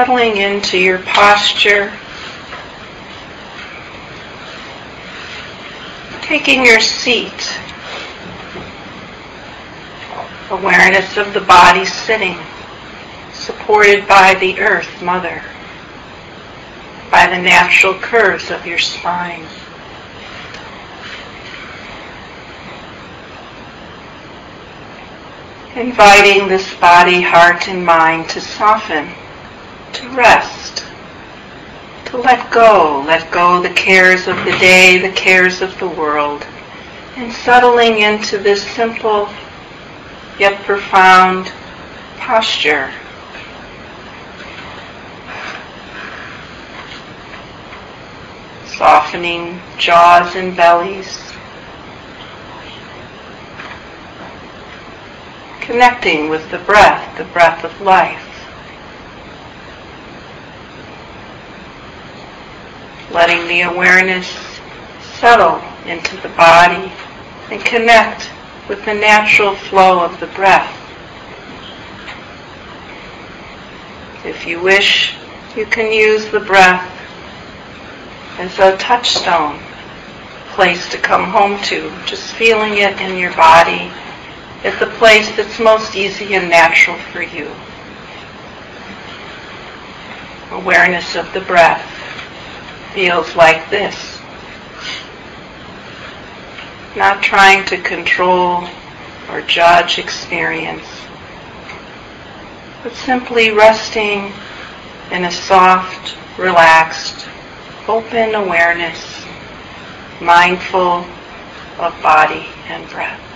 settling into your posture, taking your seat, awareness of the body sitting, supported by the earth mother, by the natural curves of your spine. Inviting this body, heart, and mind to soften, to rest, to let go, let go the cares of the day, the cares of the world, and settling into this simple yet profound posture. Softening jaws and bellies. Connecting with the breath, the breath of life. Letting the awareness settle into the body and connect with the natural flow of the breath. If you wish, you can use the breath as a touchstone, place to come home to, just feeling it in your body at the place that's most easy and natural for you. Awareness of the breath feels like this. Not trying to control or judge experience, but simply resting in a soft, relaxed, open awareness, mindful of body and breath.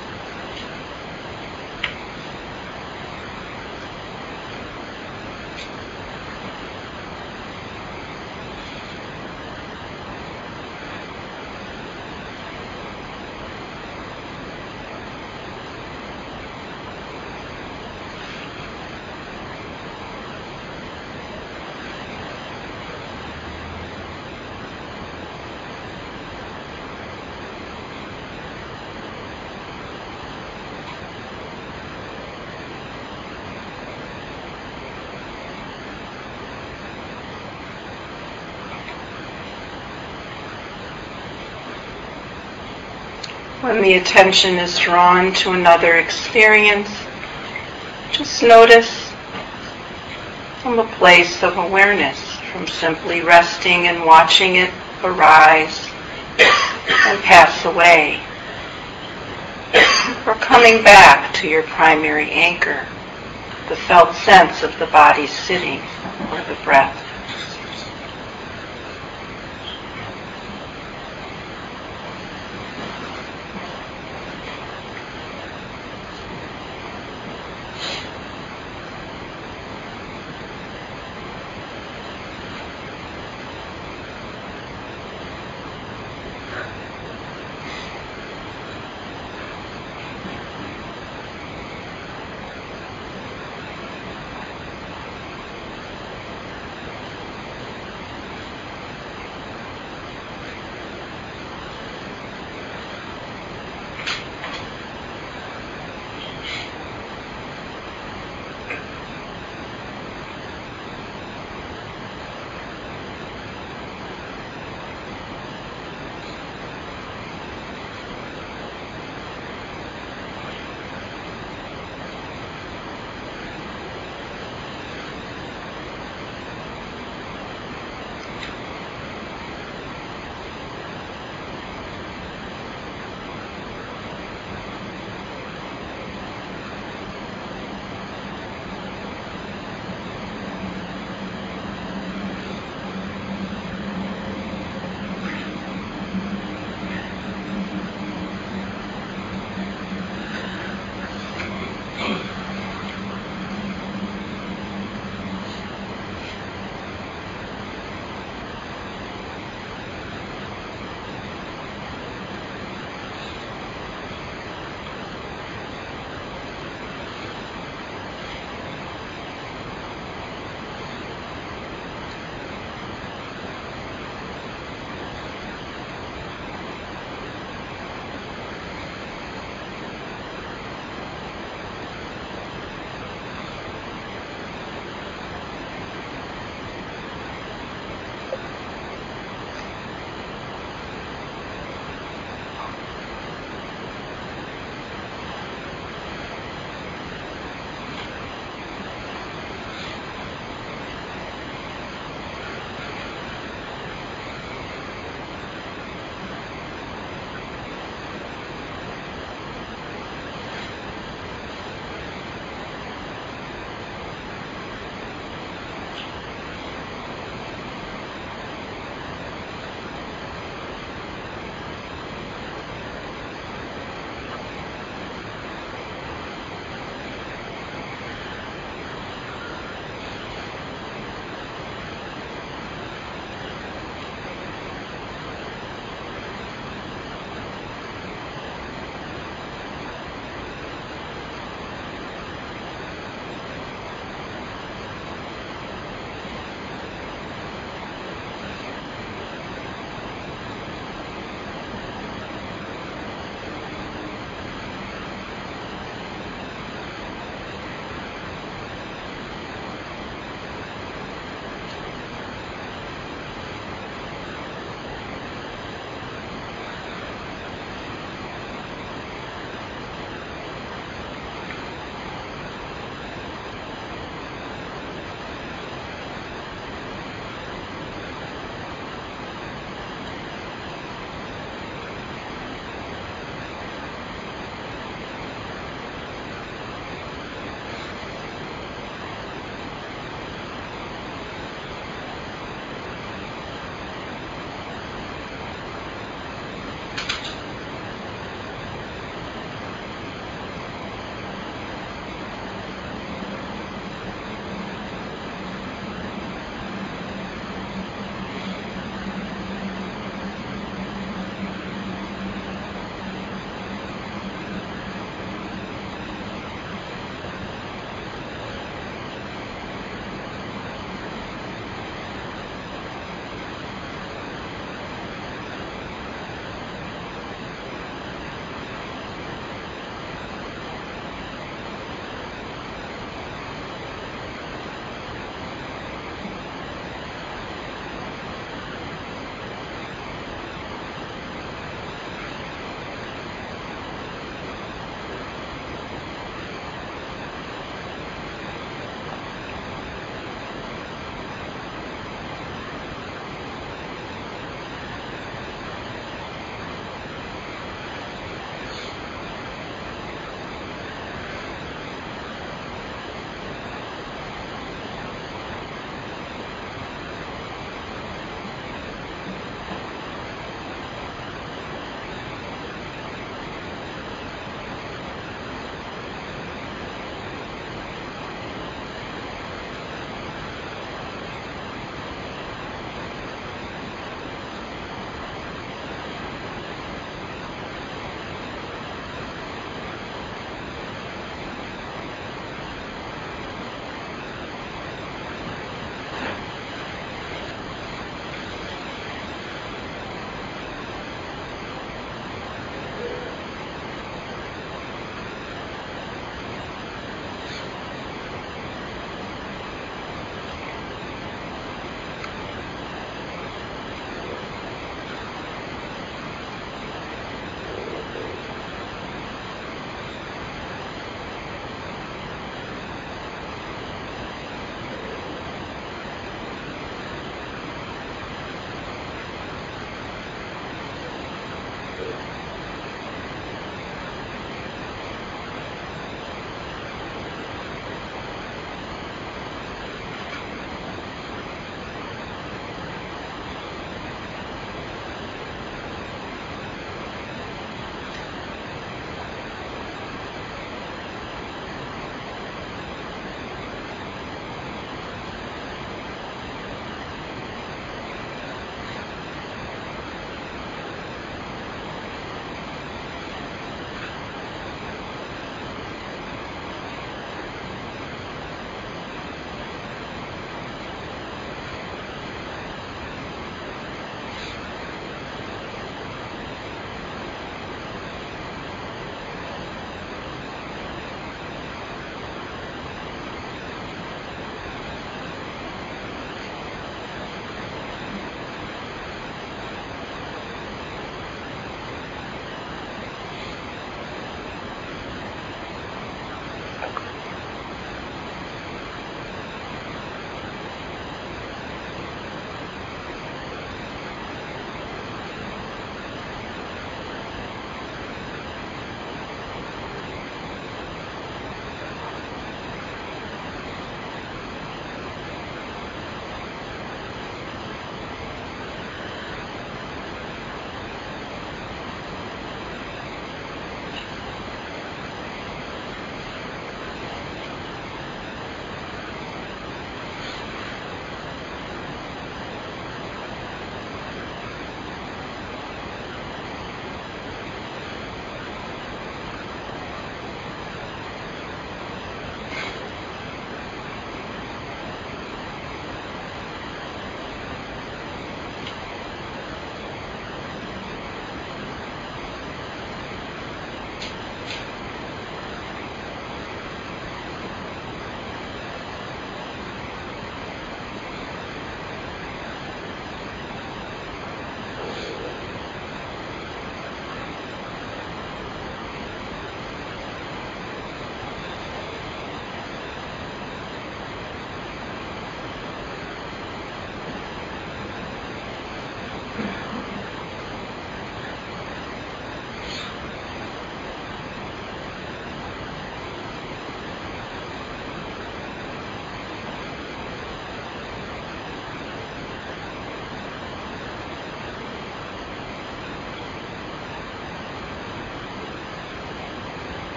When the attention is drawn to another experience, just notice from a place of awareness, from simply resting and watching it arise and pass away, or coming back to your primary anchor, the felt sense of the body sitting or the breath.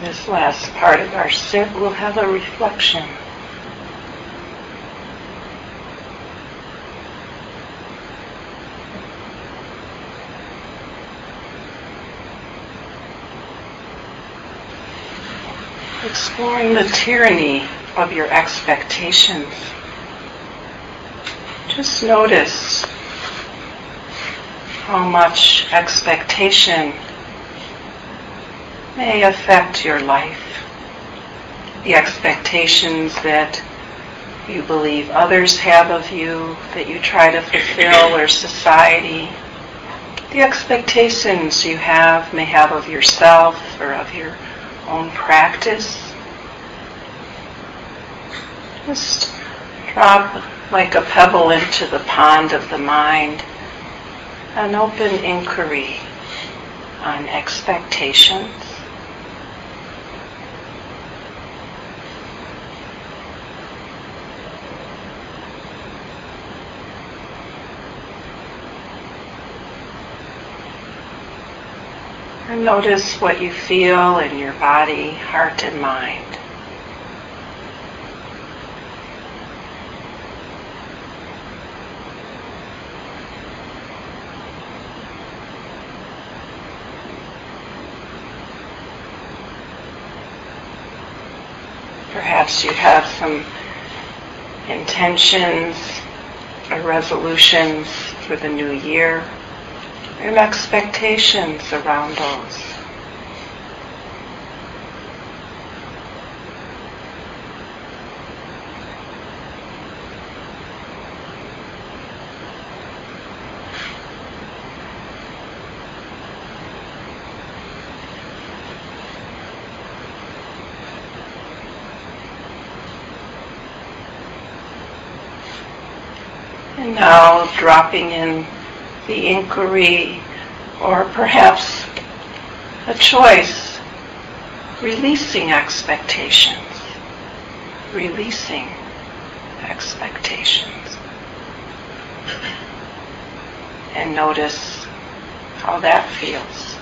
This last part of our sit, we'll have a reflection. Exploring the tyranny of your expectations. Just notice how much expectation may affect your life. The expectations that you believe others have of you, that you try to fulfill, or society. The expectations you have may have of yourself or of your own practice. Just drop like a pebble into the pond of the mind, an open inquiry on expectations. And notice what you feel in your body, heart, and mind. Perhaps you have some intentions or resolutions for the new year and expectations around those. And now dropping in the inquiry or perhaps a choice, releasing expectations, releasing expectations. And notice how that feels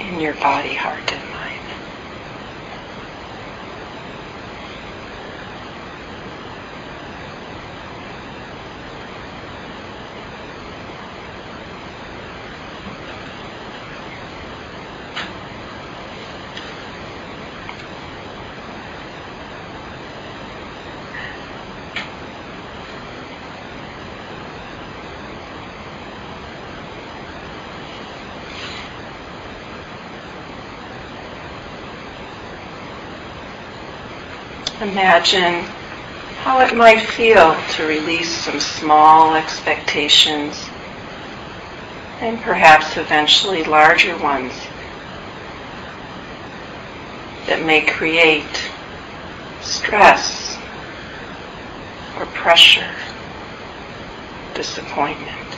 in your body, heart, and mind. Imagine how it might feel to release some small expectations and perhaps eventually larger ones that may create stress or pressure, disappointment.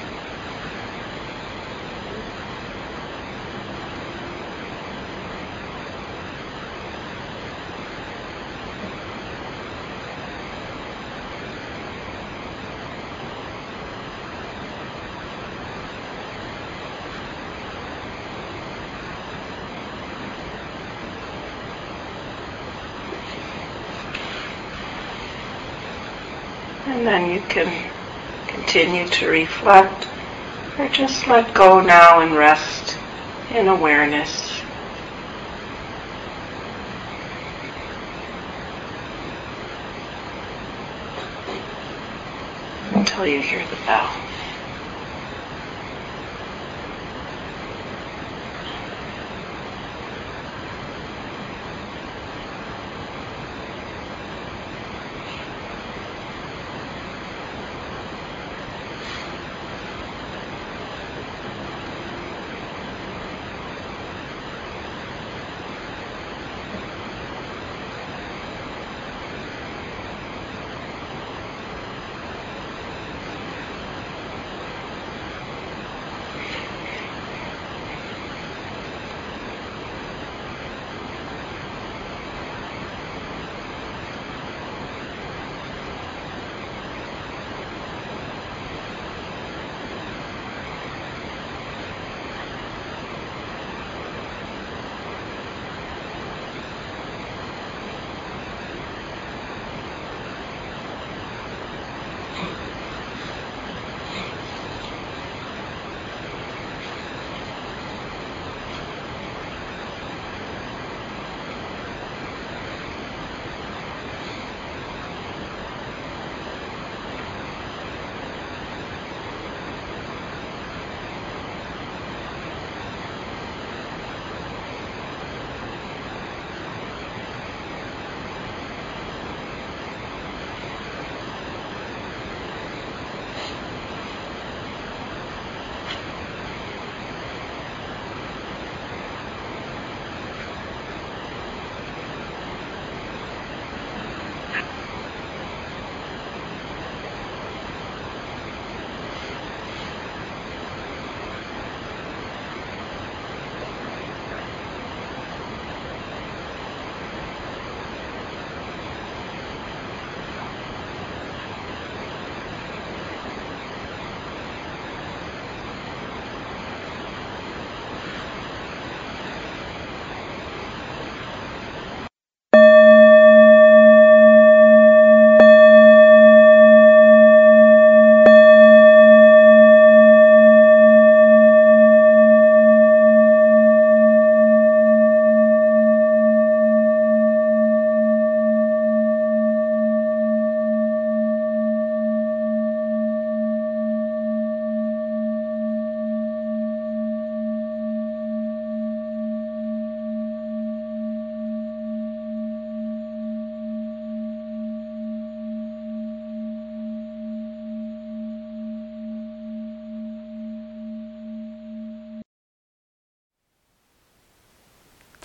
Then you can continue to reflect or just let go now and rest in awareness. Until you hear the bell.